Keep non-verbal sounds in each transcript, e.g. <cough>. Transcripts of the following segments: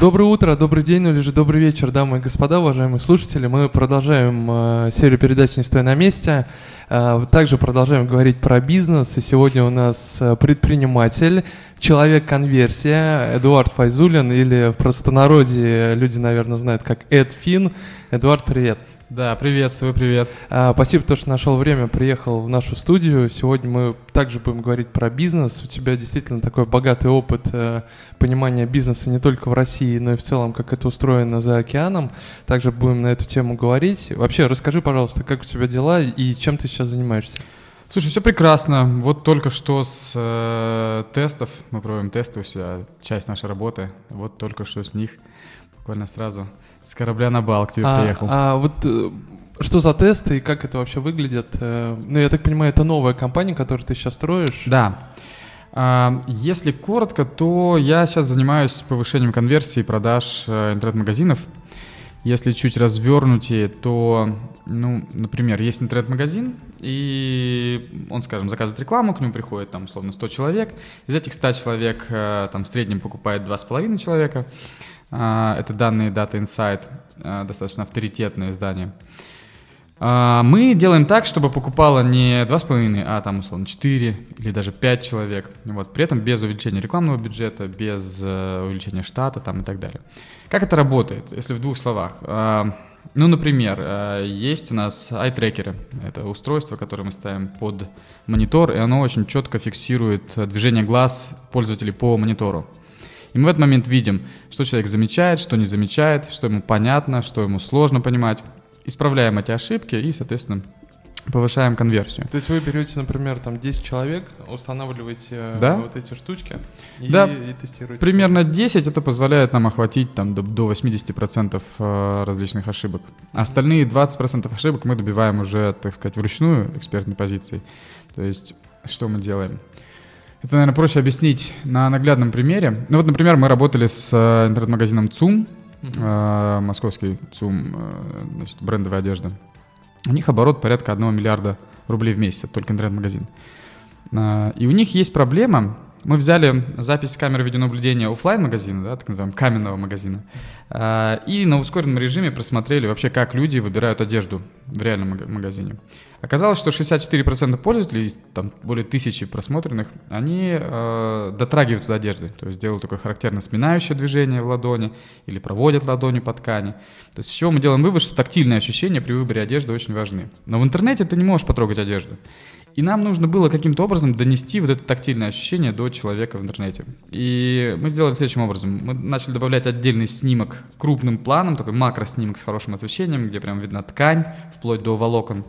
Доброе утро, добрый день или же добрый вечер, дамы и господа, уважаемые слушатели. Мы продолжаем э, серию передач «Не стой на месте». Э, также продолжаем говорить про бизнес. И сегодня у нас э, предприниматель, человек-конверсия Эдуард Файзулин, или в простонародье люди, наверное, знают как Эд Фин. Эдуард, привет. Да, приветствую, привет. А, спасибо, то, что нашел время, приехал в нашу студию. Сегодня мы также будем говорить про бизнес. У тебя действительно такой богатый опыт э, понимания бизнеса не только в России, но и в целом, как это устроено за океаном. Также будем на эту тему говорить. Вообще, расскажи, пожалуйста, как у тебя дела и чем ты сейчас занимаешься? Слушай, все прекрасно. Вот только что с э, тестов, мы проводим тесты у себя, часть нашей работы. Вот только что с них буквально сразу с корабля на бал к тебе а, приехал. А вот э, что за тесты и как это вообще выглядит? Э, ну, я так понимаю, это новая компания, которую ты сейчас строишь? Да. А, если коротко, то я сейчас занимаюсь повышением конверсии продаж э, интернет-магазинов. Если чуть развернутее, то, ну, например, есть интернет-магазин, и он, скажем, заказывает рекламу, к нему приходит там условно 100 человек. Из этих 100 человек там в среднем покупает 2,5 человека. А, это данные Data Insight, а, достаточно авторитетное издание. А, мы делаем так, чтобы покупало не 2,5, а там, условно, 4 или даже 5 человек. Вот. При этом без увеличения рекламного бюджета, без э, увеличения штата там, и так далее. Как это работает, если в двух словах? Ну, например, э, есть у нас ай-трекеры. Это устройство, которое мы ставим под монитор, и оно очень четко фиксирует движение глаз пользователей по монитору. И мы в этот момент видим, что человек замечает, что не замечает, что ему понятно, что ему сложно понимать. Исправляем эти ошибки и, соответственно, повышаем конверсию. То есть вы берете, например, там 10 человек, устанавливаете э, да? вот эти штучки и, да. и тестируете? Примерно 10 это позволяет нам охватить там, до, до 80% э, различных ошибок. Остальные 20% ошибок мы добиваем уже, так сказать, вручную экспертной позиции. То есть что мы делаем? Это, наверное, проще объяснить на наглядном примере. Ну вот, например, мы работали с э, интернет-магазином ЦУМ, э, московский ЦУМ, э, значит, брендовая одежда. У них оборот порядка 1 миллиарда рублей в месяц, только интернет-магазин. Э, и у них есть проблема, мы взяли запись камеры видеонаблюдения офлайн магазина, да, так называемого каменного магазина, э, и на ускоренном режиме просмотрели вообще, как люди выбирают одежду в реальном магазине. Оказалось, что 64% пользователей, там более тысячи просмотренных, они э, дотрагиваются до одежды, то есть делают такое характерно сминающее движение в ладони или проводят ладонью по ткани. То есть с чего мы делаем вывод, что тактильные ощущения при выборе одежды очень важны. Но в интернете ты не можешь потрогать одежду. И нам нужно было каким-то образом донести вот это тактильное ощущение до человека в интернете. И мы сделали следующим образом. Мы начали добавлять отдельный снимок крупным планом, такой макроснимок с хорошим освещением, где прям видна ткань, вплоть до волокон.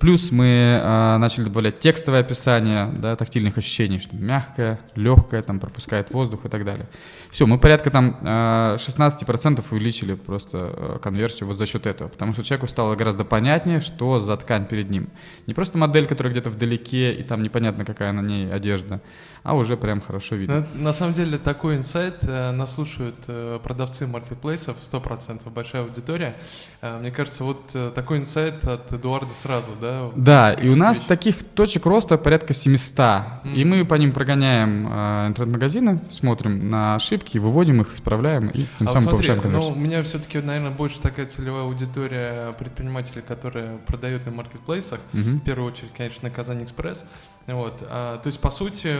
Плюс мы э, начали добавлять текстовое описание да, тактильных ощущений, что мягкое, легкое, там пропускает воздух и так далее. Все, мы порядка там э, 16% увеличили просто э, конверсию вот за счет этого, потому что человеку стало гораздо понятнее, что за ткань перед ним. Не просто модель, которая где-то вдалеке, и там непонятно, какая на ней одежда, а уже прям хорошо видно. На, на самом деле такой инсайт э, нас э, продавцы маркетплейсов, 100%, большая аудитория. Э, мне кажется, вот э, такой инсайт от Эдуарда сразу, да? Да, и у нас таких точек роста порядка 700, mm-hmm. и мы по ним прогоняем э, интернет-магазины, смотрим на ошибки, выводим их, исправляем и тем а самым вот смотри, повышаем конверсию. Ну, у меня все-таки, наверное, больше такая целевая аудитория предпринимателей, которые продают на маркетплейсах, mm-hmm. в первую очередь, конечно, на Казань Экспресс. Вот, а, то есть, по сути,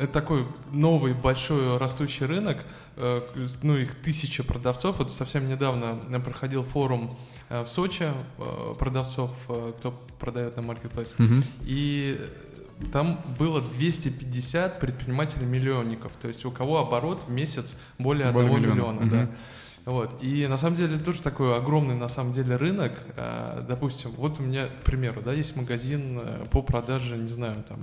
это такой новый большой растущий рынок, э, ну, их тысяча продавцов. Вот совсем недавно проходил форум э, в Сочи э, продавцов, кто продает на маркетплейсах. Mm-hmm. И там было 250 предпринимателей-миллионников, то есть у кого оборот в месяц более, более 1 миллиона. миллиона mm-hmm. да. Вот. И на самом деле тоже такой огромный на самом деле рынок. А, допустим, вот у меня, к примеру, да, есть магазин э, по продаже, не знаю, там,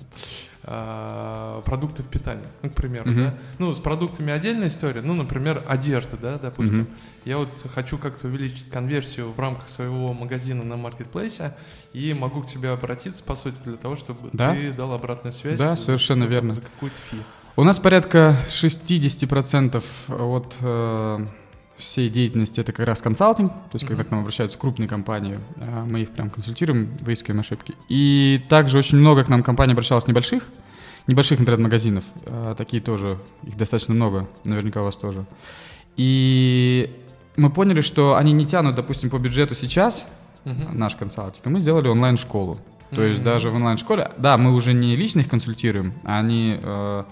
а, продуктов питания, ну, к примеру, uh-huh. да. Ну, с продуктами отдельная история, ну, например, одежда, да, допустим. Uh-huh. Я вот хочу как-то увеличить конверсию в рамках своего магазина на маркетплейсе и могу к тебе обратиться, по сути, для того, чтобы да? ты дал обратную связь. Да, совершенно за, верно. За какую-то фи. У нас порядка 60% от э, всей деятельности это как раз консалтинг, то есть mm-hmm. когда к нам обращаются крупные компании, а, мы их прям консультируем, выискиваем ошибки. И также очень много к нам компаний обращалось небольших, небольших интернет-магазинов, а, такие тоже, их достаточно много, наверняка у вас тоже. И мы поняли, что они не тянут, допустим, по бюджету сейчас, uh-huh. наш консалтинг, и мы сделали онлайн-школу. То mm-hmm. есть даже в онлайн-школе, да, мы уже не лично их консультируем, а они э,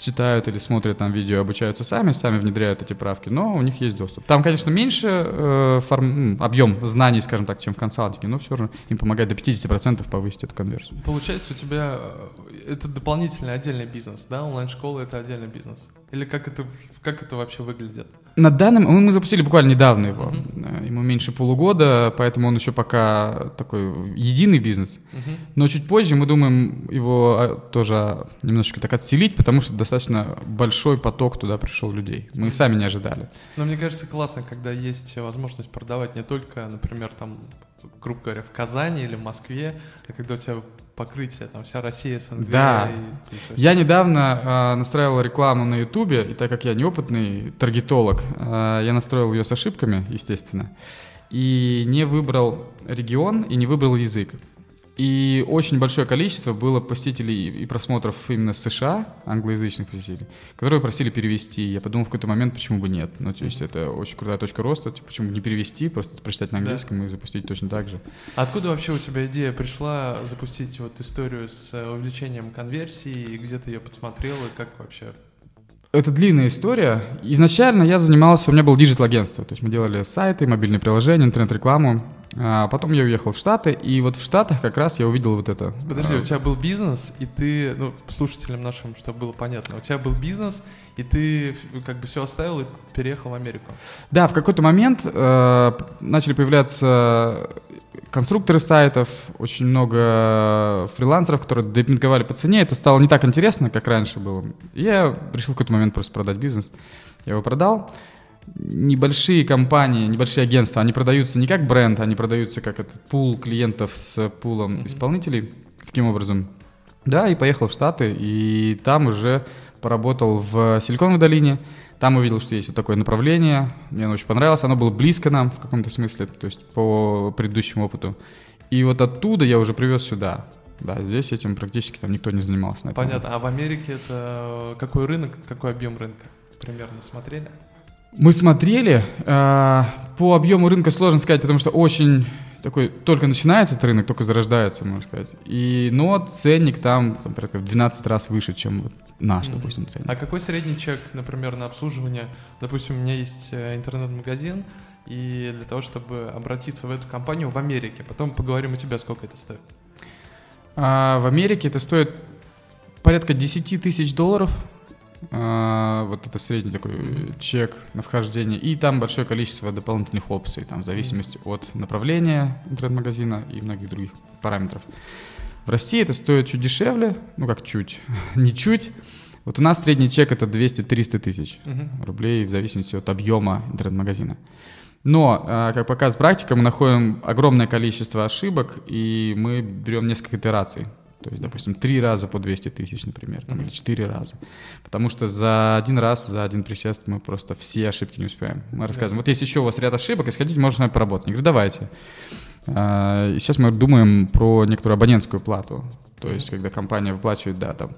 читают или смотрят там видео, обучаются сами, сами внедряют эти правки, но у них есть доступ. Там, конечно, меньше э, форм, объем знаний, скажем так, чем в консалтинге, но все равно им помогает до 50% повысить эту конверсию. Получается, у тебя э, это дополнительный отдельный бизнес, да? Онлайн-школа — это отдельный бизнес? Или как это, как это вообще выглядит? На данном мы, мы запустили буквально недавно его. Mm-hmm. Ему меньше полугода, поэтому он еще пока такой единый бизнес. Mm-hmm. Но чуть позже мы думаем его а, тоже немножечко так отселить, потому что достаточно большой поток туда пришел людей. Мы mm-hmm. сами не ожидали. Но мне кажется, классно, когда есть возможность продавать не только, например, там, грубо говоря, в Казани или в Москве, а когда у тебя покрытие, там вся Россия, СНГ. Да. И, я недавно э, настраивал рекламу на Ютубе, и так как я неопытный таргетолог, э, я настроил ее с ошибками, естественно, и не выбрал регион и не выбрал язык. И очень большое количество было посетителей и просмотров именно США, англоязычных посетителей, которые просили перевести. Я подумал в какой-то момент, почему бы нет. Ну, то есть это очень крутая точка роста, типа, почему бы не перевести, просто прочитать на английском да. и запустить точно так же. откуда вообще у тебя идея пришла запустить вот историю с увеличением конверсии, и где ты ее подсмотрел, и как вообще это длинная история. Изначально я занимался, у меня было диджитал-агентство, то есть мы делали сайты, мобильные приложения, интернет-рекламу. А потом я уехал в Штаты, и вот в Штатах как раз я увидел вот это. Подожди, у тебя был бизнес, и ты, ну, слушателям нашим, чтобы было понятно, у тебя был бизнес, и ты как бы все оставил и переехал в Америку. Да, в какой-то момент э, начали появляться конструкторы сайтов, очень много фрилансеров, которые демпинговали по цене. Это стало не так интересно, как раньше было. И я решил в какой-то момент просто продать бизнес. Я его продал небольшие компании, небольшие агентства, они продаются не как бренд, они продаются как этот пул клиентов с пулом исполнителей. Таким образом. Да, и поехал в Штаты, и там уже поработал в Силиконовой долине. Там увидел, что есть вот такое направление. Мне оно очень понравилось. Оно было близко нам в каком-то смысле, то есть по предыдущему опыту. И вот оттуда я уже привез сюда. Да, здесь этим практически там никто не занимался. Понятно. А в Америке это какой рынок, какой объем рынка? Примерно смотрели? Мы смотрели, э, по объему рынка сложно сказать, потому что очень такой, только начинается этот рынок, только зарождается, можно сказать. И, но ценник там, там порядка в 12 раз выше, чем вот наш, mm-hmm. допустим, ценник. А какой средний чек, например, на обслуживание? Допустим, у меня есть э, интернет-магазин, и для того, чтобы обратиться в эту компанию в Америке, потом поговорим у тебя, сколько это стоит. А, в Америке это стоит порядка 10 тысяч долларов а, вот это средний такой чек на вхождение, и там большое количество дополнительных опций, там в зависимости от направления интернет-магазина и многих других параметров. В России это стоит чуть дешевле, ну как чуть, <laughs> не чуть. Вот у нас средний чек это 200-300 тысяч uh-huh. рублей в зависимости от объема интернет-магазина. Но, а, как показывает практика, мы находим огромное количество ошибок, и мы берем несколько итераций. То есть, допустим, три раза по 200 тысяч, например, там, mm-hmm. или четыре раза. Потому что за один раз, за один присест мы просто все ошибки не успеваем. Мы рассказываем, yeah. вот есть еще у вас ряд ошибок, если хотите, можно с нами поработать. Я говорю, давайте. А, сейчас мы думаем про некоторую абонентскую плату. То есть, когда компания выплачивает, да, там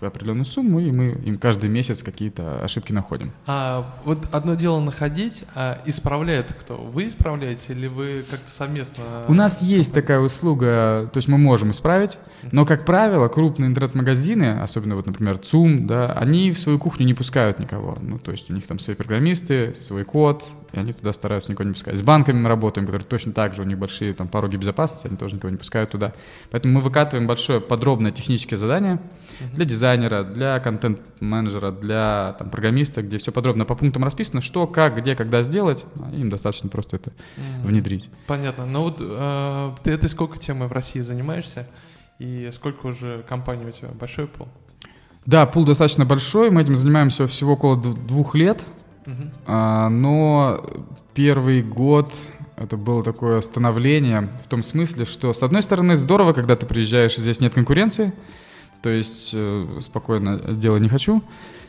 определенную сумму, и мы им каждый месяц какие-то ошибки находим. А вот одно дело находить, а исправляет кто? Вы исправляете или вы как-то совместно? У нас есть такая услуга, то есть мы можем исправить, но, как правило, крупные интернет-магазины, особенно вот, например, ЦУМ, да, они в свою кухню не пускают никого. Ну, то есть у них там свои программисты, свой код, и они туда стараются никого не пускать. С банками мы работаем, которые точно так же, у них большие там пороги безопасности, они тоже никого не пускают туда. Поэтому мы выкатываем большое подробное техническое задание для дизайнера, для контент-менеджера, для там, программиста, где все подробно по пунктам расписано, что, как, где, когда сделать. А им достаточно просто это внедрить. Понятно. Ну вот э, ты этой сколько темой в России занимаешься? И сколько уже компаний у тебя? Большой пул? Да, пул достаточно большой. Мы этим занимаемся всего около двух лет. А, но первый год это было такое становление в том смысле, что, с одной стороны, здорово, когда ты приезжаешь, здесь нет конкуренции, То есть э, спокойно делать не хочу,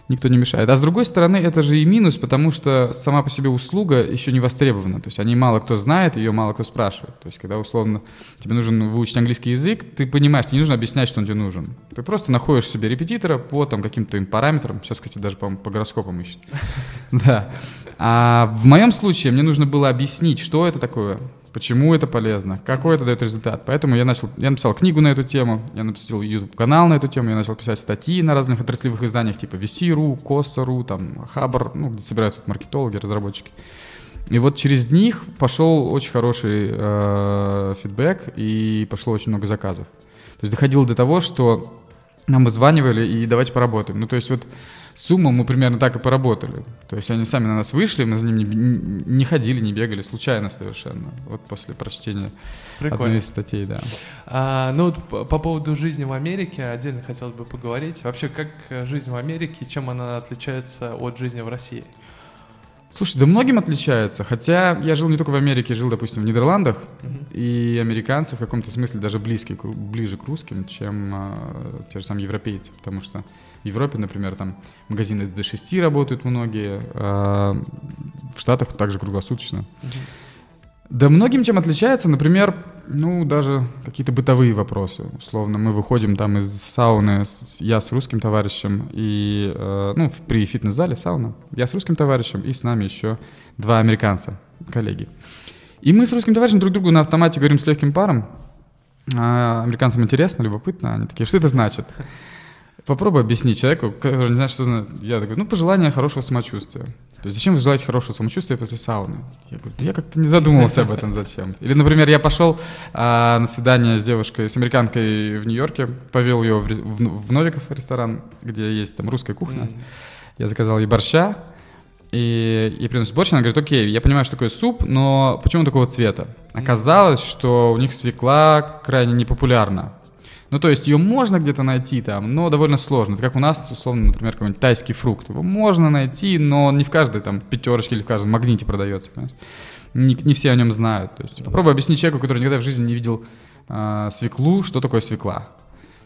никто не мешает. А с другой стороны, это же и минус, потому что сама по себе услуга еще не востребована. То есть они мало кто знает, ее мало кто спрашивает. То есть когда условно тебе нужно выучить английский язык, ты понимаешь, тебе не нужно объяснять, что он тебе нужен. Ты просто находишь себе репетитора по там, каким-то им параметрам. Сейчас, кстати, даже, по по гороскопам ищут. <laughs> Да. А в моем случае мне нужно было объяснить, что это такое, почему это полезно, какой это дает результат. Поэтому я начал, я написал книгу на эту тему, я написал YouTube-канал на эту тему, я начал писать статьи на разных отраслевых изданиях, типа VC.ru, Коса.ru, там, Хабр, ну, где собираются маркетологи, разработчики. И вот через них пошел очень хороший э, фидбэк и пошло очень много заказов. То есть доходило до того, что нам вызванивали и давайте поработаем. Ну, то есть вот сумму мы примерно так и поработали. То есть они сами на нас вышли, мы за ним не, не ходили, не бегали, случайно совершенно. Вот после прочтения Прикольно. одной из статей, да. А, ну вот по, по поводу жизни в Америке отдельно хотелось бы поговорить. Вообще, как жизнь в Америке, чем она отличается от жизни в России? Слушай, да многим отличается. Хотя я жил не только в Америке, жил, допустим, в Нидерландах, uh-huh. и американцы в каком-то смысле даже близкие, ближе к русским, чем э, те же самые европейцы. Потому что в Европе, например, там магазины до 6 работают многие, а в Штатах также круглосуточно. Uh-huh. Да многим чем отличается, например, ну, даже какие-то бытовые вопросы. Условно, мы выходим там из сауны, с, я с русским товарищем, и, э, ну, при фитнес-зале сауна, я с русским товарищем, и с нами еще два американца, коллеги. И мы с русским товарищем друг другу на автомате говорим с легким паром. А американцам интересно, любопытно. Они такие, что это значит? Попробуй объяснить человеку, который не знает, что значит. Я такой, ну, пожелание хорошего самочувствия. То есть зачем вы желаете хорошего самочувствия после сауны? Я говорю, да я как-то не задумывался об этом, зачем. Или, например, я пошел а, на свидание с девушкой, с американкой в Нью-Йорке, повел ее в, в, в Новиков ресторан, где есть там русская кухня. Mm. Я заказал ей борща, и, и приносит борщ, она говорит, окей, я понимаю, что такое суп, но почему такого цвета? Оказалось, что у них свекла крайне непопулярна. Ну, то есть ее можно где-то найти там, но довольно сложно. Это как у нас, условно, например, какой-нибудь тайский фрукт. Его можно найти, но не в каждой там пятерочке или в каждом магните продается, понимаешь? Не, не все о нем знают. То есть попробуй объяснить человеку, который никогда в жизни не видел э, свеклу, что такое свекла.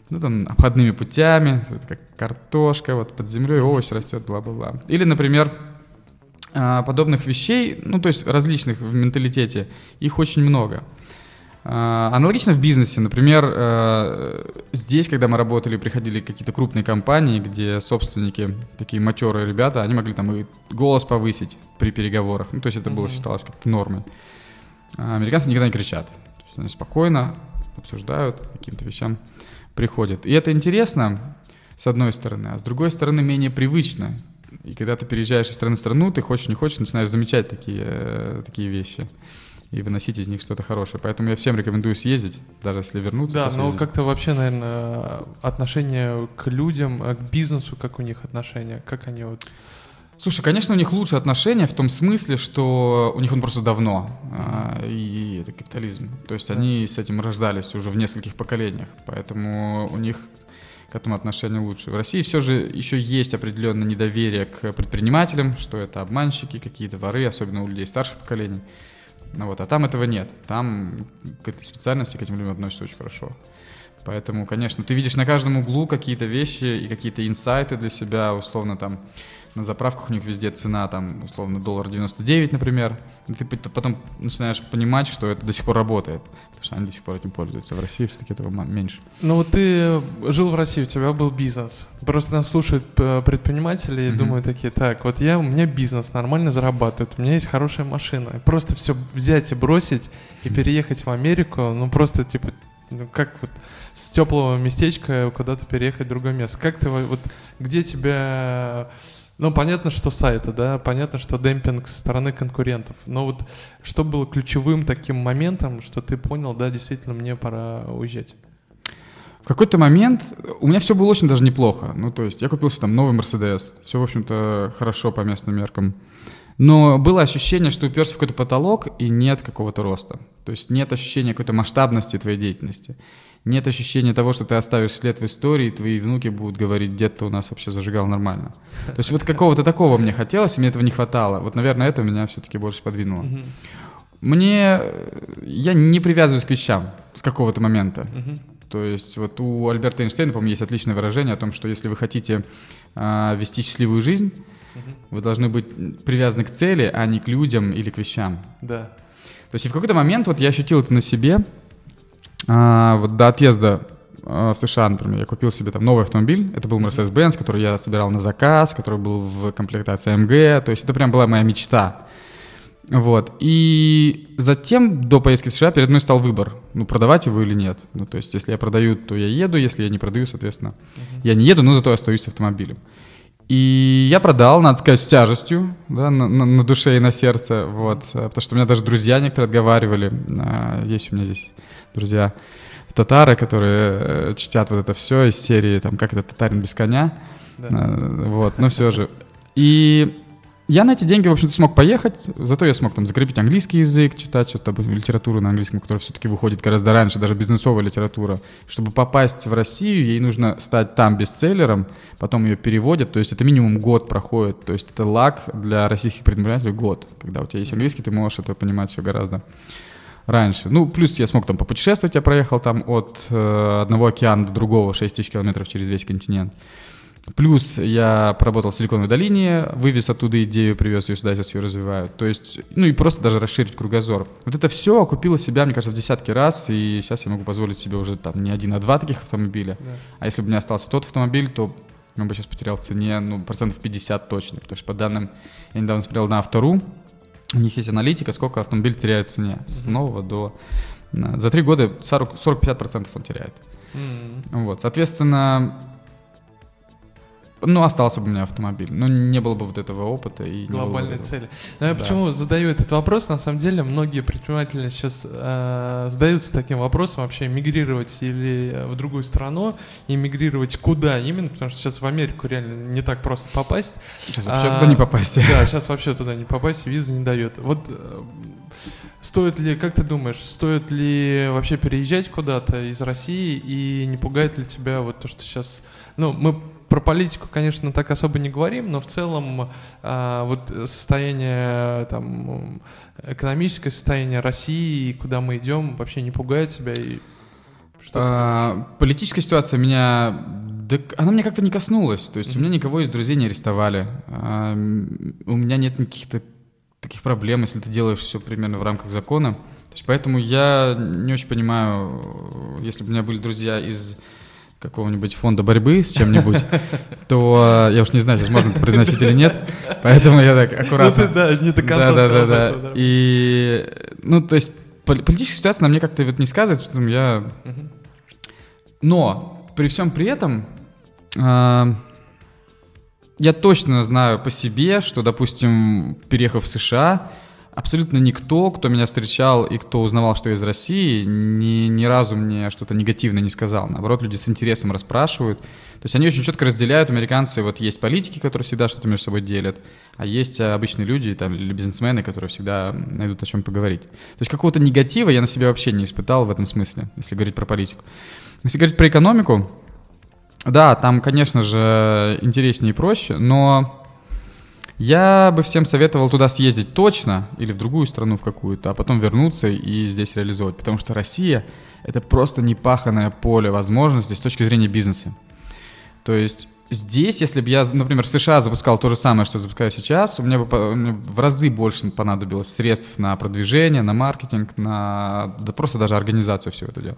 Ну, там, обходными путями, это как картошка, вот под землей овощ растет, бла-бла-бла. Или, например, подобных вещей, ну, то есть различных в менталитете, их очень много. А, аналогично в бизнесе, например, э, здесь, когда мы работали, приходили какие-то крупные компании, где собственники, такие матерые ребята, они могли там и голос повысить при переговорах. Ну, то есть это было считалось как нормой. А американцы никогда не кричат. То есть они спокойно обсуждают, каким-то вещам приходят. И это интересно, с одной стороны, а с другой стороны менее привычно. И когда ты переезжаешь из страны в страну, ты хочешь, не хочешь, начинаешь замечать такие, э, такие вещи и выносить из них что-то хорошее. Поэтому я всем рекомендую съездить, даже если вернуться. Да, но как-то вообще, наверное, отношение к людям, к бизнесу, как у них отношения, как они вот... Слушай, конечно, у них лучше отношения в том смысле, что у них он просто давно, а, и это капитализм. То есть они с этим рождались уже в нескольких поколениях, поэтому у них к этому отношение лучше. В России все же еще есть определенное недоверие к предпринимателям, что это обманщики, какие-то воры, особенно у людей старших поколений. Ну вот, а там этого нет. Там к этой специальности, к этим людям относятся очень хорошо. Поэтому, конечно, ты видишь на каждом углу какие-то вещи и какие-то инсайты для себя, условно там на заправках у них везде цена, там, условно, доллар 99, например. И ты потом начинаешь понимать, что это до сих пор работает, потому что они до сих пор этим пользуются. В России все-таки этого меньше. Ну вот ты жил в России, у тебя был бизнес. Просто нас слушают э, предприниматели и mm-hmm. думают такие, так, вот я, у меня бизнес нормально зарабатывает, у меня есть хорошая машина. Просто все взять и бросить и переехать в Америку, ну просто типа, ну как вот с теплого местечка куда-то переехать в другое место. Как ты вот, где тебя ну, понятно, что сайты, да, понятно, что демпинг со стороны конкурентов. Но вот что было ключевым таким моментом, что ты понял, да, действительно, мне пора уезжать? В какой-то момент у меня все было очень даже неплохо. Ну, то есть я купился там новый Мерседес. Все, в общем-то, хорошо по местным меркам. Но было ощущение, что уперся в какой-то потолок и нет какого-то роста. То есть нет ощущения какой-то масштабности твоей деятельности нет ощущения того, что ты оставишь след в истории, и твои внуки будут говорить, дед-то у нас вообще зажигал нормально. То есть вот какого-то такого мне хотелось, и мне этого не хватало. Вот, наверное, это меня все-таки больше подвинуло. Мне... Я не привязываюсь к вещам с какого-то момента. То есть вот у Альберта Эйнштейна, по-моему, есть отличное выражение о том, что если вы хотите э, вести счастливую жизнь, вы должны быть привязаны к цели, а не к людям или к вещам. Да. То есть и в какой-то момент вот я ощутил это на себе. А, вот до отъезда а, в США, например, я купил себе там новый автомобиль. Это был Mercedes-Benz, который я собирал на заказ, который был в комплектации AMG. То есть это прям была моя мечта. Вот. И затем, до поездки в США, перед мной стал выбор, ну, продавать его или нет. Ну, то есть, если я продаю, то я еду, если я не продаю, соответственно, uh-huh. я не еду, но зато остаюсь с автомобилем. И я продал, надо сказать, с тяжестью, да, на, на, на душе и на сердце, вот, потому что у меня даже друзья некоторые отговаривали, а, есть у меня здесь друзья татары, которые э, чтят вот это все из серии, там, как это, татарин без коня, да. А, вот, но все же. И я на эти деньги, в общем-то, смог поехать, зато я смог там закрепить английский язык, читать что-то, литературу на английском, которая все-таки выходит гораздо раньше, даже бизнесовая литература. Чтобы попасть в Россию, ей нужно стать там бестселлером, потом ее переводят, то есть это минимум год проходит, то есть это лак для российских предпринимателей год. Когда у тебя есть английский, ты можешь это понимать все гораздо раньше. Ну, плюс я смог там попутешествовать, я проехал там от э, одного океана до другого, 6 тысяч километров через весь континент. Плюс я поработал в Силиконовой долине, вывез оттуда идею, привез ее сюда, сейчас ее развиваю. То есть, ну и просто даже расширить кругозор. Вот это все окупило себя, мне кажется, в десятки раз, и сейчас я могу позволить себе уже там не один, а два таких автомобиля. Да. А если бы у меня остался тот автомобиль, то он бы сейчас потерял в цене, ну, процентов 50 точно. Потому что по данным, я недавно смотрел на автору, у них есть аналитика, сколько автомобиль теряет в цене. С нового до... За три года 40-50% он теряет. Mm-hmm. Вот, соответственно, ну, остался бы у меня автомобиль. Ну, не было бы вот этого опыта. И Глобальной цели. Но я да. почему задаю этот вопрос? На самом деле, многие предприниматели сейчас э, задаются таким вопросом, вообще мигрировать или в другую страну, и мигрировать куда именно, потому что сейчас в Америку реально не так просто попасть. Сейчас вообще а, туда не попасть. Да, <laughs> сейчас вообще туда не попасть, виза не дает. Вот э, Стоит ли, как ты думаешь, стоит ли вообще переезжать куда-то из России и не пугает ли тебя вот то, что сейчас, ну, мы про политику, конечно, так особо не говорим, но в целом а, вот состояние там экономическое состояние России, куда мы идем, вообще не пугает тебя и что а, политическая ситуация меня да, она мне как-то не коснулась. То есть mm-hmm. у меня никого из друзей не арестовали. А, у меня нет никаких таких проблем, если ты делаешь все примерно в рамках закона. То есть поэтому я не очень понимаю, если бы у меня были друзья из какого-нибудь фонда борьбы с чем-нибудь, то э, я уж не знаю, сейчас можно это произносить или нет, поэтому я так аккуратно. Ну да, не до конца. Да, да, да, да. И, ну, то есть политическая ситуация на мне как-то вот не сказывается, поэтому я... Но при всем при этом э, я точно знаю по себе, что, допустим, переехав в США, абсолютно никто, кто меня встречал и кто узнавал, что я из России, ни, ни разу мне что-то негативное не сказал. Наоборот, люди с интересом расспрашивают. То есть они очень четко разделяют, американцы, вот есть политики, которые всегда что-то между собой делят, а есть обычные люди там, или бизнесмены, которые всегда найдут о чем поговорить. То есть какого-то негатива я на себе вообще не испытал в этом смысле, если говорить про политику. Если говорить про экономику, да, там, конечно же, интереснее и проще, но я бы всем советовал туда съездить точно или в другую страну в какую-то, а потом вернуться и здесь реализовать. Потому что Россия — это просто непаханное поле возможностей с точки зрения бизнеса. То есть здесь, если бы я, например, в США запускал то же самое, что запускаю сейчас, у меня бы в разы больше понадобилось средств на продвижение, на маркетинг, на да просто даже организацию всего этого дела.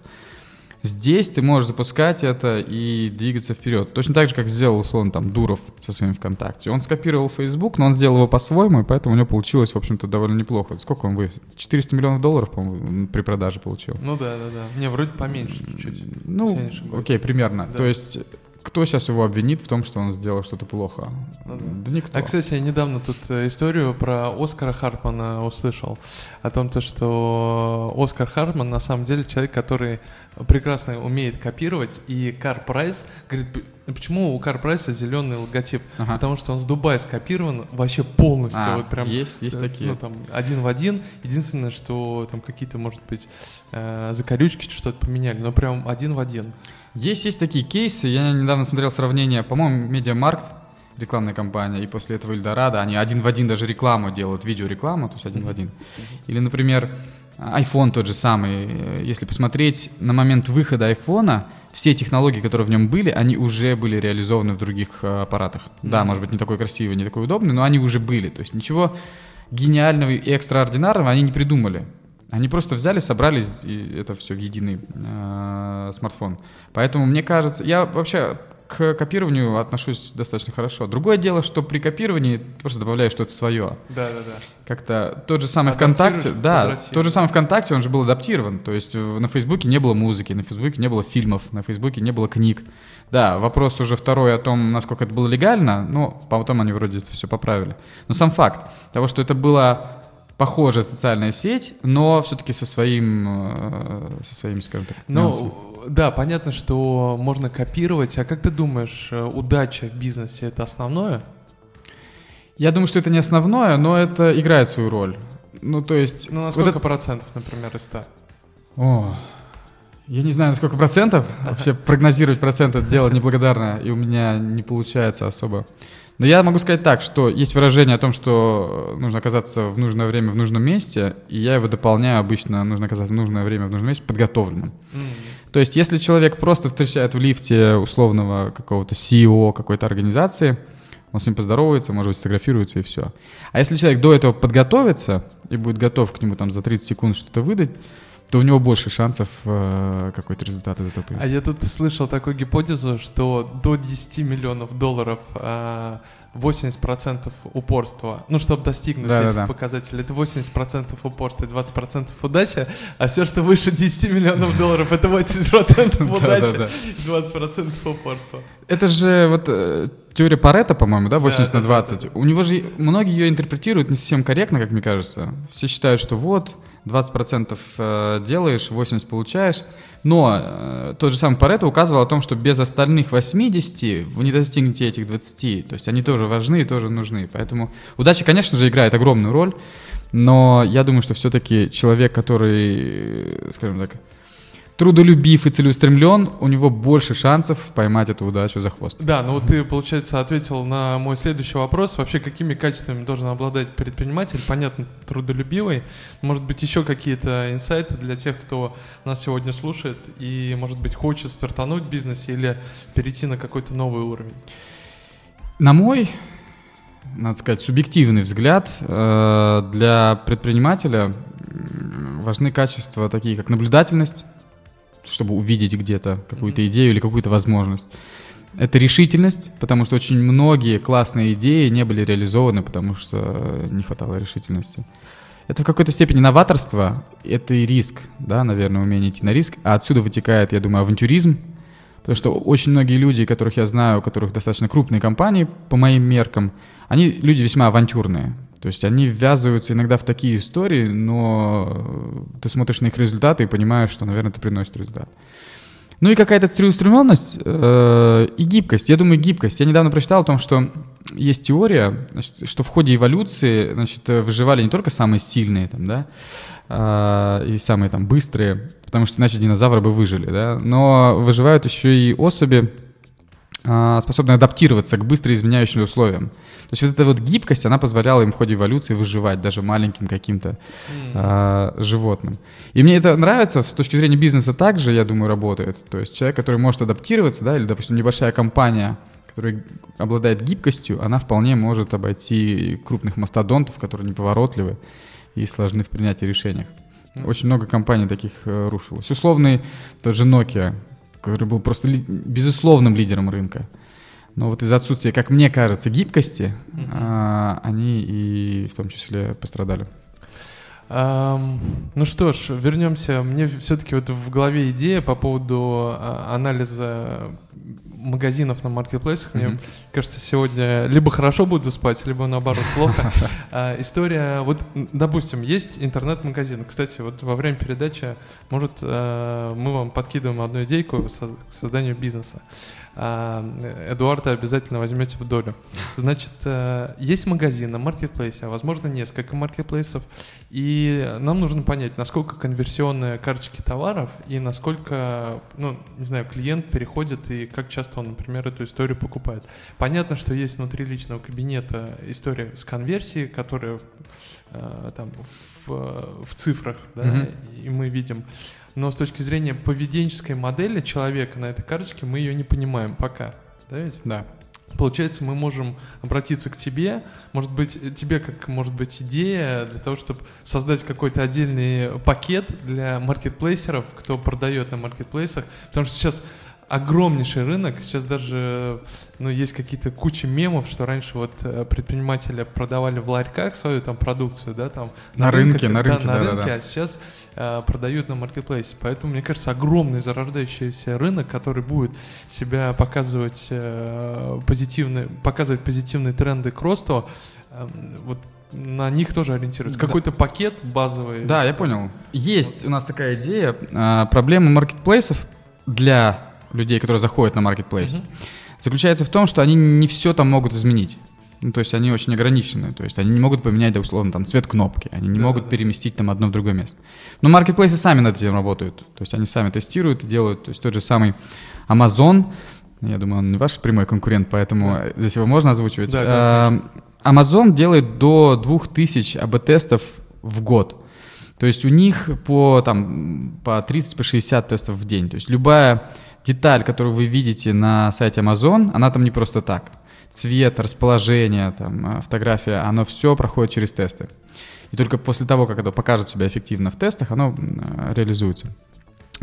Здесь ты можешь запускать это и двигаться вперед. Точно так же, как сделал, условно, там, Дуров со своим ВКонтакте. Он скопировал Facebook, но он сделал его по-своему, и поэтому у него получилось, в общем-то, довольно неплохо. Сколько он вывез? 400 миллионов долларов, по-моему, при продаже получил. Ну да, да, да. Не, вроде поменьше чуть-чуть. Ну, окей, примерно. Да. То есть кто сейчас его обвинит в том, что он сделал что-то плохо? Ну, да. да никто. А, кстати, я недавно тут э, историю про Оскара Харпмана услышал. О том, то, что Оскар Хартманн на самом деле человек, который прекрасно умеет копировать. И CarPrice говорит, почему у CarPrice 'а зеленый логотип? Ага. Потому что он с Дубая скопирован вообще полностью. А, вот прям, есть, есть э, такие. Ну, там, один в один. Единственное, что там какие-то, может быть, э, закорючки что-то поменяли, но прям один в один. Есть, есть такие кейсы. Я недавно смотрел сравнение, по-моему, MediaMarkt, рекламная кампания, и после этого Эльдорадо, они один в один даже рекламу делают, видеорекламу, то есть один mm-hmm. в один. Или, например, iPhone тот же самый, если посмотреть на момент выхода iPhone, все технологии, которые в нем были, они уже были реализованы в других э, аппаратах. Mm-hmm. Да, может быть, не такой красивый, не такой удобный, но они уже были. То есть ничего гениального и экстраординарного они не придумали. Они просто взяли, собрались, и это все в единый э, смартфон. Поэтому мне кажется, я вообще к копированию отношусь достаточно хорошо. Другое дело, что при копировании ты просто добавляешь что-то свое. Да, да, да. Как-то тот же самый ВКонтакте, да, тот же самый ВКонтакте, он же был адаптирован. То есть на Фейсбуке не было музыки, на Фейсбуке не было фильмов, на Фейсбуке не было книг. Да, вопрос уже второй о том, насколько это было легально, но потом они вроде это все поправили. Но сам факт того, что это была похожая социальная сеть, но все-таки со своим, э, со своим, скажем так, ну, да, понятно, что можно копировать. А как ты думаешь, э, удача в бизнесе это основное? Я думаю, что это не основное, но это играет свою роль. Ну, то есть... Ну, на сколько вот это... процентов, например, из 100? О, я не знаю, на сколько процентов. Вообще прогнозировать процент — это дело неблагодарное, и у меня не получается особо. Но я могу сказать так, что есть выражение о том, что нужно оказаться в нужное время в нужном месте, и я его дополняю обычно, нужно оказаться в нужное время в нужном месте подготовленным. Mm-hmm. То есть если человек просто встречает в лифте условного какого-то CEO какой-то организации, он с ним поздоровается, может быть, сфотографируется и все. А если человек до этого подготовится и будет готов к нему там за 30 секунд что-то выдать, то у него больше шансов э, какой-то результат от этого А я тут слышал такую гипотезу, что до 10 миллионов долларов э, 80% упорства, ну, чтобы достигнуть да, этих да, да. показателей, это 80% упорства и 20% удача, а все, что выше 10 миллионов долларов, это 80% <laughs> удачи и 20% упорства. Это же вот э, теория Паретта, по-моему, да, 80 на 20. У него же многие ее интерпретируют не совсем корректно, как мне кажется. Все считают, что вот 20% э, делаешь, 80% получаешь. Но э, тот же самый Паретто указывал о том, что без остальных 80 вы не достигнете этих 20. То есть они тоже важны и тоже нужны. Поэтому удача, конечно же, играет огромную роль. Но я думаю, что все-таки человек, который, скажем так, трудолюбив и целеустремлен, у него больше шансов поймать эту удачу за хвост. Да, ну вот ты, получается, ответил на мой следующий вопрос. Вообще, какими качествами должен обладать предприниматель? Понятно, трудолюбивый. Может быть, еще какие-то инсайты для тех, кто нас сегодня слушает и, может быть, хочет стартануть в бизнесе или перейти на какой-то новый уровень? На мой, надо сказать, субъективный взгляд, э, для предпринимателя важны качества такие, как наблюдательность, чтобы увидеть где-то какую-то идею или какую-то возможность. Это решительность, потому что очень многие классные идеи не были реализованы, потому что не хватало решительности. Это в какой-то степени новаторство, это и риск, да, наверное, умение идти на риск. А отсюда вытекает, я думаю, авантюризм, потому что очень многие люди, которых я знаю, у которых достаточно крупные компании, по моим меркам, они люди весьма авантюрные. То есть они ввязываются иногда в такие истории, но ты смотришь на их результаты и понимаешь, что, наверное, это приносит результат. Ну и какая-то целеустремленность э, и гибкость. Я думаю, гибкость. Я недавно прочитал о том, что есть теория, значит, что в ходе эволюции значит, выживали не только самые сильные там, да, э, и самые там быстрые, потому что иначе динозавры бы выжили, да, но выживают еще и особи, э, способные адаптироваться к быстро изменяющимся условиям. То есть вот эта вот гибкость, она позволяла им в ходе эволюции выживать даже маленьким каким-то mm. а, животным. И мне это нравится с точки зрения бизнеса также, я думаю, работает. То есть человек, который может адаптироваться, да, или, допустим, небольшая компания, которая обладает гибкостью, она вполне может обойти крупных мастодонтов, которые неповоротливы и сложны в принятии решений. Очень много компаний таких э, рушилось. Условный тот же Nokia, который был просто ли, безусловным лидером рынка. Но вот из-за отсутствия, как мне кажется, гибкости, mm-hmm. а, они и в том числе пострадали. Ну что ж, вернемся. Мне все-таки вот в голове идея по поводу а, анализа магазинов на маркетплейсах. Mm-hmm. Мне кажется, сегодня либо хорошо буду спать, либо наоборот плохо. <laughs> а, история, вот, допустим, есть интернет-магазин. Кстати, вот во время передачи, может, а, мы вам подкидываем одну идейку к созданию бизнеса. А, Эдуарда обязательно возьмете в долю. Значит, э, есть магазин на маркетплейсе, а возможно несколько маркетплейсов, и нам нужно понять, насколько конверсионные карточки товаров и насколько, ну, не знаю, клиент переходит и как часто он, например, эту историю покупает. Понятно, что есть внутри личного кабинета история с конверсией, которая э, там в, в цифрах, да, mm-hmm. и мы видим но с точки зрения поведенческой модели человека на этой карточке мы ее не понимаем пока. Да ведь? Да. Получается, мы можем обратиться к тебе, может быть, тебе как может быть идея для того, чтобы создать какой-то отдельный пакет для маркетплейсеров, кто продает на маркетплейсах, потому что сейчас огромнейший рынок. Сейчас даже ну, есть какие-то куча мемов, что раньше вот э, предприниматели продавали в ларьках свою там продукцию, да, там на, на рынке, на рынке, да, на рынке, да, да. а сейчас э, продают на маркетплейсе. Поэтому, мне кажется, огромный зарождающийся рынок, который будет себя показывать э, позитивные, показывать позитивные тренды к росту. Э, вот на них тоже ориентируется. Какой-то пакет базовый. Да, я понял. Есть вот. у нас такая идея. А, проблема маркетплейсов для людей, которые заходят на маркетплейс, uh-huh. заключается в том, что они не все там могут изменить. Ну, то есть они очень ограничены, то есть они не могут поменять, да, условно, там, цвет кнопки, они не да, могут да. переместить там одно в другое место. Но маркетплейсы сами над этим работают, то есть они сами тестируют и делают, то есть тот же самый Amazon, я думаю, он не ваш прямой конкурент, поэтому да. здесь его можно озвучивать. Да, да, Amazon делает до 2000 АБ-тестов в год. То есть у них по, там, по 30-60 по тестов в день. То есть любая деталь, которую вы видите на сайте Amazon, она там не просто так. Цвет, расположение, там, э, фотография, оно все проходит через тесты. И только после того, как это покажет себя эффективно в тестах, оно э, реализуется.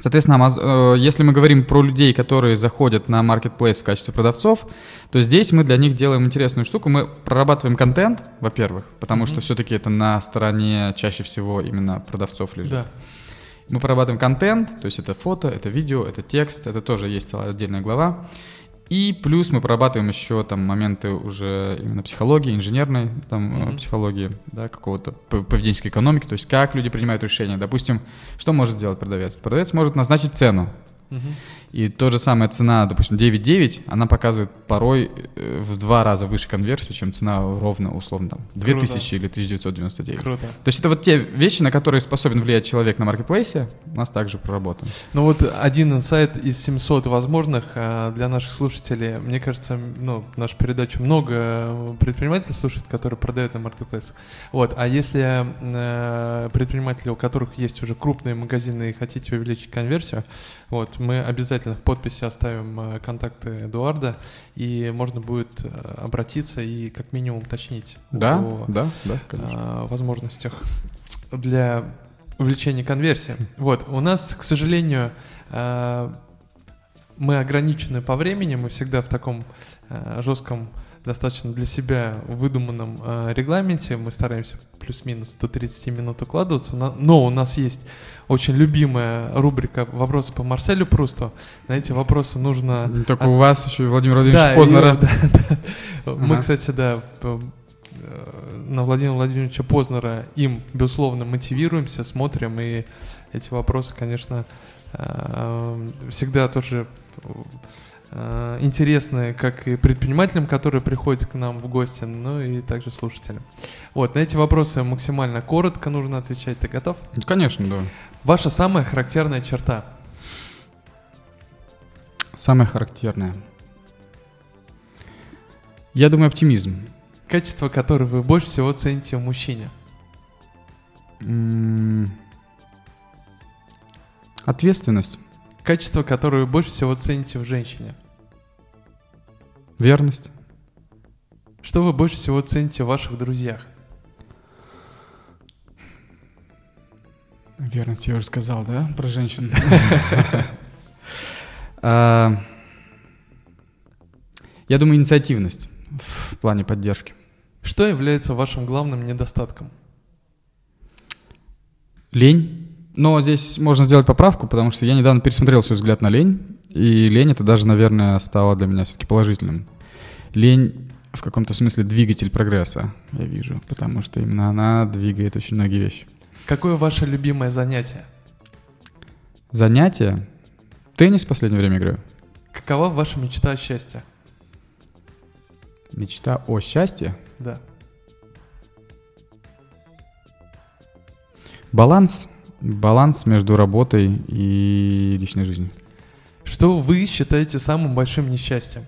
Соответственно, э, если мы говорим про людей, которые заходят на marketplace в качестве продавцов, то здесь мы для них делаем интересную штуку. Мы прорабатываем контент, во-первых, потому mm-hmm. что все-таки это на стороне чаще всего именно продавцов лежит. Да. Мы прорабатываем контент, то есть это фото, это видео, это текст, это тоже есть целая отдельная глава. И плюс мы прорабатываем еще там моменты уже именно психологии, инженерной там mm-hmm. психологии, да, какого-то поведенческой экономики, то есть как люди принимают решения. Допустим, что может сделать продавец? Продавец может назначить цену. Mm-hmm. И то же самая цена, допустим, 9.9, она показывает порой э, в два раза выше конверсию, чем цена ровно, условно, там, 2000 Круто. или 1999. Круто. То есть это вот те вещи, на которые способен влиять человек на маркетплейсе, у нас также проработан. Ну вот один инсайт из 700 возможных а, для наших слушателей. Мне кажется, ну, нашу передачу много предпринимателей слушают, которые продают на маркетплейсах. Вот, а если э, предприниматели, у которых есть уже крупные магазины и хотите увеличить конверсию, вот, мы обязательно в подписи оставим э, контакты Эдуарда, и можно будет э, обратиться и как минимум уточнить да, о да, да, конечно. возможностях для увеличения конверсии. Вот, у нас, к сожалению, э, мы ограничены по времени, мы всегда в таком жестком достаточно для себя выдуманном э, регламенте. Мы стараемся плюс-минус до 30 минут укладываться. Но, у нас есть очень любимая рубрика «Вопросы по Марселю Прусту». На эти вопросы нужно... только от... у вас еще и Владимир Владимирович да, Познера. да, да. Ага. Мы, кстати, да, э, на Владимира Владимировича Познера им, безусловно, мотивируемся, смотрим, и эти вопросы, конечно, э, всегда тоже интересные как и предпринимателям, которые приходят к нам в гости, ну и также слушателям. Вот, на эти вопросы максимально коротко нужно отвечать. Ты готов? Конечно, да. Ваша самая характерная черта? Самая характерная. Я думаю, оптимизм. Качество, которое вы больше всего цените в мужчине? М -м ответственность. Качество, которое вы больше всего цените в женщине? Верность. Что вы больше всего цените в ваших друзьях? Верность, я уже сказал, да, про женщин. <laughs> А, я думаю, инициативность в плане поддержки. Что является вашим главным недостатком? Лень. Но здесь можно сделать поправку, потому что я недавно пересмотрел свой взгляд на лень, и лень это даже, наверное, стало для меня все-таки положительным. Лень в каком-то смысле двигатель прогресса, я вижу, потому что именно она двигает очень многие вещи. Какое ваше любимое занятие? Занятие? Теннис в последнее время играю. Какова ваша мечта о счастье? Мечта о счастье? Да. Баланс. Баланс между работой и личной жизнью. Что вы считаете самым большим несчастьем?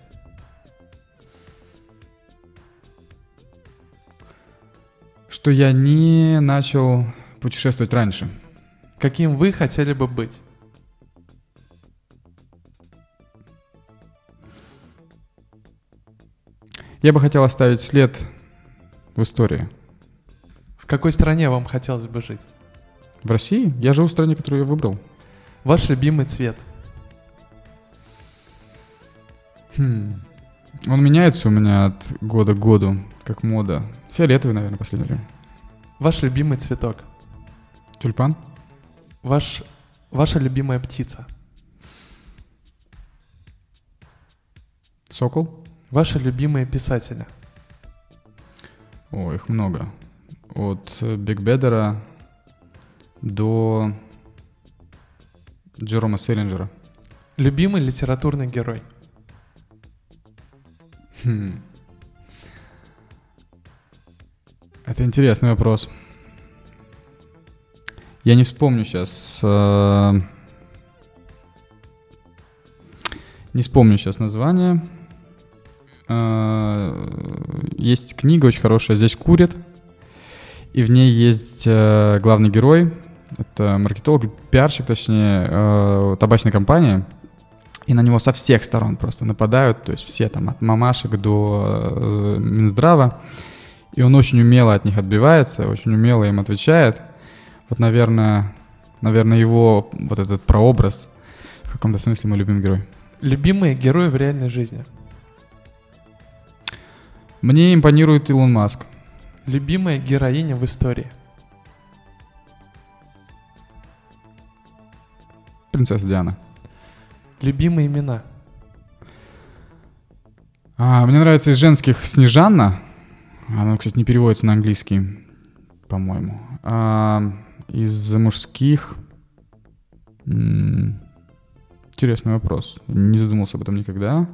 Что я не начал путешествовать раньше. Каким вы хотели бы быть? Я бы хотел оставить след в истории. В какой стране вам хотелось бы жить? В России? Я живу в стране, которую я выбрал. Ваш любимый цвет? Хм. Он меняется у меня от года к году, как мода. Фиолетовый, наверное, в последнее время. Ваш любимый цветок? Тюльпан? Ваш, ваша любимая птица? Сокол? Ваши любимые писатели? О, их много. От Биг Бедера до Джерома Селлинджера. Любимый литературный герой? Хм. Это интересный вопрос. Я не вспомню сейчас. Э, не вспомню сейчас название. Э, есть книга очень хорошая «Здесь курят», и в ней есть э, главный герой, это маркетолог, пиарщик, точнее, э, табачной компании, и на него со всех сторон просто нападают, то есть все там от мамашек до Минздрава, и он очень умело от них отбивается, очень умело им отвечает. Вот, наверное, наверное, его вот этот прообраз в каком-то смысле мой любимый герой. Любимые герои в реальной жизни – мне импонирует Илон Маск. Любимая героиня в истории? Принцесса Диана. Любимые имена? А, мне нравится из женских Снежанна. Она, кстати, не переводится на английский, по-моему. А, из мужских... Интересный вопрос. Не задумался об этом никогда.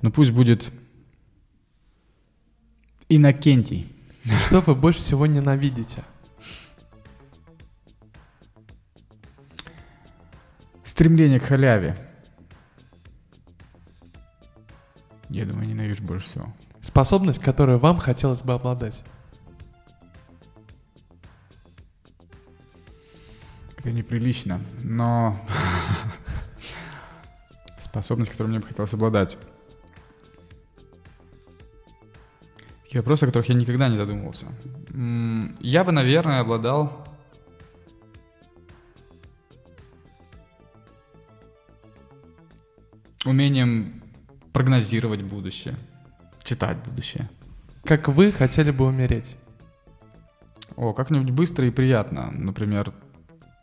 Но пусть будет Иннокентий. <laughs> Что вы больше всего ненавидите? Стремление к халяве. Я думаю, ненавижу больше всего. Способность, которую вам хотелось бы обладать. Это неприлично, но <laughs> способность, которую мне бы хотелось обладать. Такие вопросы, о которых я никогда не задумывался. Я бы, наверное, обладал умением прогнозировать будущее, читать будущее. Как вы хотели бы умереть? О, как-нибудь быстро и приятно. Например,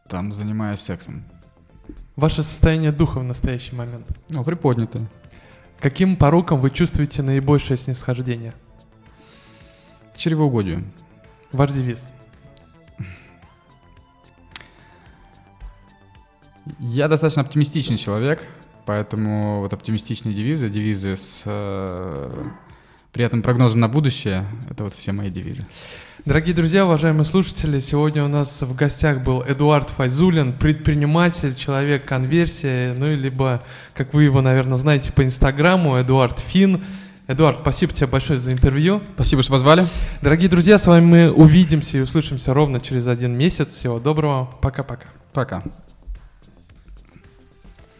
там, занимаясь сексом. Ваше состояние духа в настоящий момент? Ну, приподнятое. Каким пороком вы чувствуете наибольшее снисхождение? Чревоугодию. Ваш девиз. Я достаточно оптимистичный человек, поэтому вот оптимистичные девизы, девизы с э, приятным прогнозом на будущее, это вот все мои девизы. Дорогие друзья, уважаемые слушатели, сегодня у нас в гостях был Эдуард Файзулин, предприниматель, человек конверсия, ну и либо, как вы его, наверное, знаете по Инстаграму, Эдуард Фин. Эдуард, спасибо тебе большое за интервью. Спасибо, что позвали. Дорогие друзья, с вами мы увидимся и услышимся ровно через один месяц. Всего доброго. Пока-пока. Пока. -пока. Пока.